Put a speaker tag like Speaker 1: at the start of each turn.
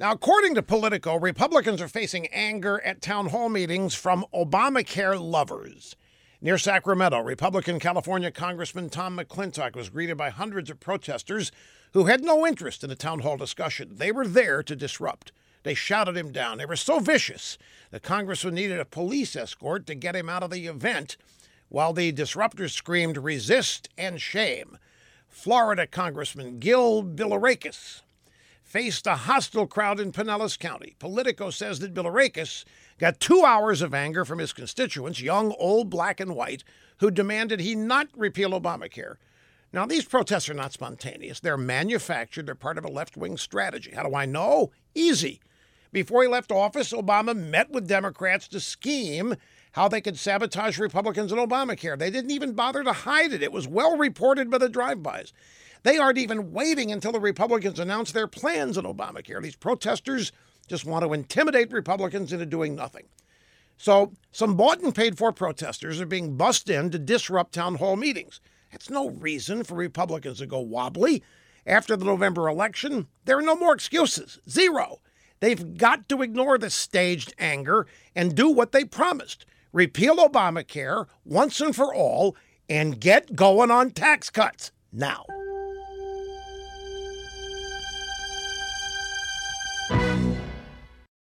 Speaker 1: Now, according to Politico, Republicans are facing anger at town hall meetings from Obamacare lovers. Near Sacramento, Republican California Congressman Tom McClintock was greeted by hundreds of protesters who had no interest in a town hall discussion. They were there to disrupt. They shouted him down. They were so vicious, the congressman needed a police escort to get him out of the event, while the disruptors screamed, resist and shame. Florida Congressman Gil Bilirakis faced a hostile crowd in Pinellas County. Politico says that Bilirakis got two hours of anger from his constituents, young, old, black, and white, who demanded he not repeal Obamacare. Now, these protests are not spontaneous. They're manufactured. They're part of a left wing strategy. How do I know? Easy. Before he left office, Obama met with Democrats to scheme how they could sabotage Republicans and Obamacare. They didn't even bother to hide it. It was well reported by the drive-bys. They aren't even waiting until the Republicans announce their plans on Obamacare. These protesters just want to intimidate Republicans into doing nothing. So, some bought and paid for protesters are being bussed in to disrupt town hall meetings. That's no reason for Republicans to go wobbly. After the November election, there are no more excuses. Zero. They've got to ignore the staged anger and do what they promised repeal Obamacare once and for all and get going on tax cuts now.